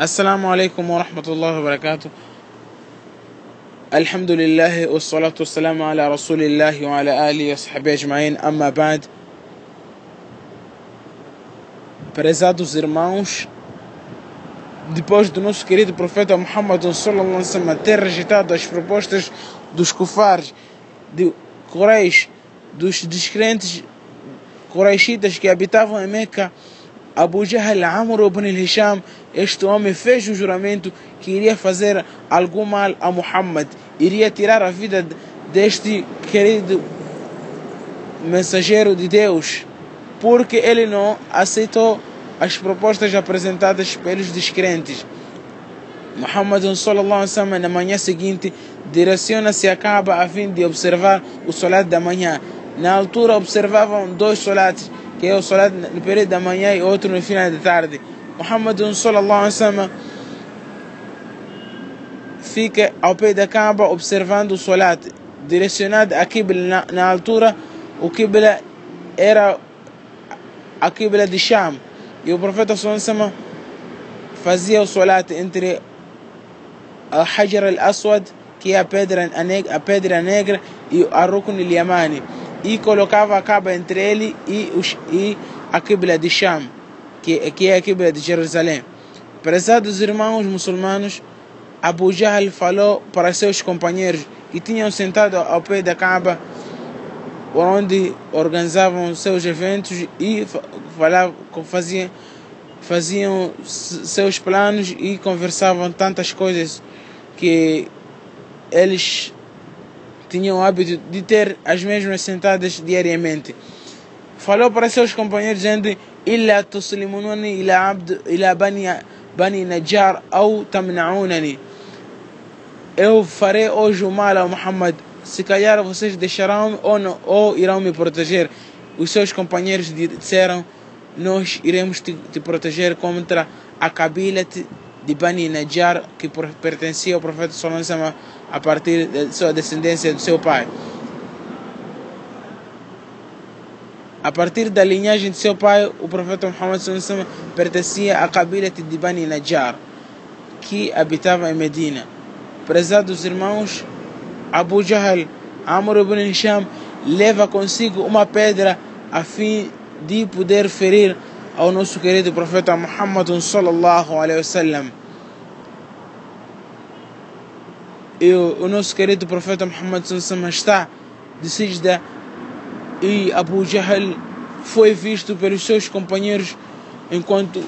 السلام عليكم ورحمة الله وبركاته الحمد لله والصلاة والسلام على رسول الله وعلى آله وصحبه أجمعين أما بعد Prezados irmãos, depois do nosso querido profeta Muhammad sallallahu alaihi wasallam ter rejeitado as propostas dos kufares de Quraysh, dos descrentes Quraishitas que habitavam em Meca, Abu Jahl Amr ibn al-Hisham, este homem fez um juramento que iria fazer algum mal a Muhammad, iria tirar a vida deste querido mensageiro de Deus, porque ele não aceitou as propostas apresentadas pelos descrentes. Muhammad sallallahu alaihi wasallam na manhã seguinte direciona-se a Kaaba a fim de observar o solat da manhã. Na altura observavam dois solats, que é o solat no período da manhã e outro no final da tarde. Muhammad sallallahu alaihi fica ao pé da Kaaba observando o solat, direcionado a Qibla na, na altura, o Qibla era a Qibla de Sham. E o profeta sallallahu fazia o solat entre a Hajar al-Aswad, que é a pedra, a, a pedra negra, e a Rukn al-Yamani. E colocava a Kaaba entre ele e, os, e a Qibla de Sham, que, que é a Qibla de Jerusalém. Prezados irmãos muçulmanos, Abu Jahl falou para seus companheiros que tinham sentado ao pé da Kaaba, onde organizavam seus eventos e falavam, faziam, faziam seus planos e conversavam tantas coisas que eles tinham o hábito de ter as mesmas sentadas diariamente. Falou para seus companheiros dizendo: "Illa tuslimunani ila abd ila bani bani Najjar ou tamna'unani." Eu farei hoje o mal a Muhammad. Se calhar vocês deixarão ou ou irão me proteger. Os seus companheiros disseram: "Nós iremos te, te proteger contra a Kabila de Bani Najjar que pertencia ao profeta Wasallam a partir da sua descendência do seu pai. A partir da linhagem de seu pai, o profeta Muhammad Sallallahu pertencia à Kabila de Bani Najjar, que habitava em Medina. Prezados irmãos, Abu Jahl, Amr ibn Hisham, leva consigo uma pedra a fim de poder ferir ao nosso querido profeta Muhammad sallallahu alaihi wasallam. E o, nosso querido profeta Muhammad sallallahu está de sijda e Abu Jahl foi visto pelos seus companheiros enquanto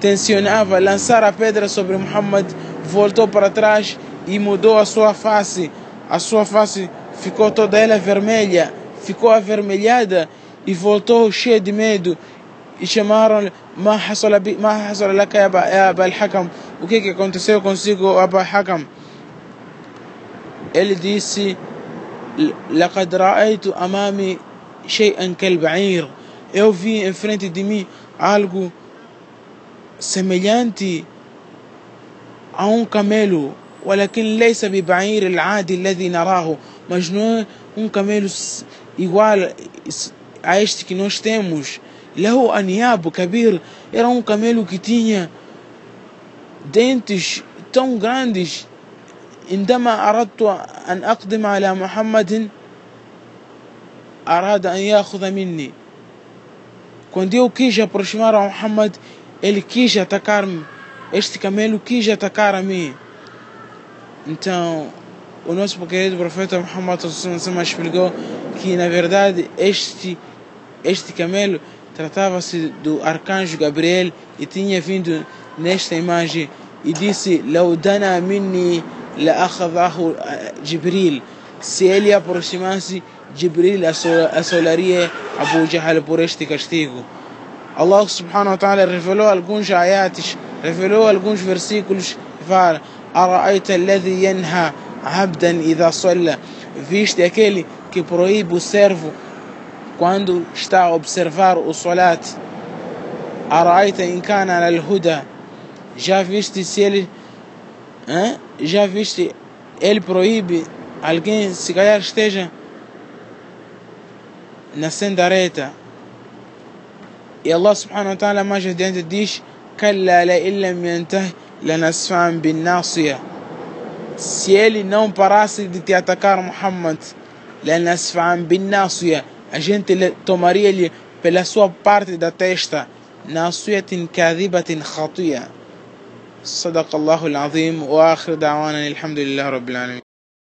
tensionava lançar a pedra sobre Muhammad, voltou para trás e mudou a sua face. A sua face ficou toda ela vermelha, ficou avermelhada e voltou cheio de medo e chamaram ما حصل ما حصل لك يا أبا الحكم o que que aconteceu consigo Abu Hakam ele disse لقد رأيت أمامي شيئا كالبعير eu vi em frente de mim algo semelhante a um camelo ولكن ليس ببعير العادي الذي نراه é um camelo igual a este que nós temos له أنياب كبير era um camelo que tinha dentes tão grandes عندما أردت أن أقدم على محمد أراد أن يأخذ مني quando eu quis aproximar a Muhammad ele quis atacar-me este camelo quis atacar a mim então o nosso querido profeta Muhammad explicou que na verdade este este camelo tratava-se do arcanjo Gabriel e tinha vindo nesta imagem e disse: Laudana minni la akhadahu eh, Jibril. Se ele aproximasse, Jibril assolaria Abu Jahl por este castigo. Allah subhanahu wa ta'ala revelou alguns ayates, revelou alguns versículos. Fala: Ara'aita alladhi yanha abdan idha salla. Viste aquele que proíbe o servo quando está a observar o salat كان على الهدى já viste se ele hein? já viste ele proíbe alguém se calhar esteja na senda reta e Allah subhanahu wa ta'ala mais adiante diz كلا لئن لم ينته لنسفعا بالناصية se ele não parasse de te atacar Muhammad لنسفعا بالناصية a gente tomaria-lhe pela sua parte da testa ناصية كاذبة خطيئة صدق الله العظيم وآخر دعوانا الحمد لله رب العالمين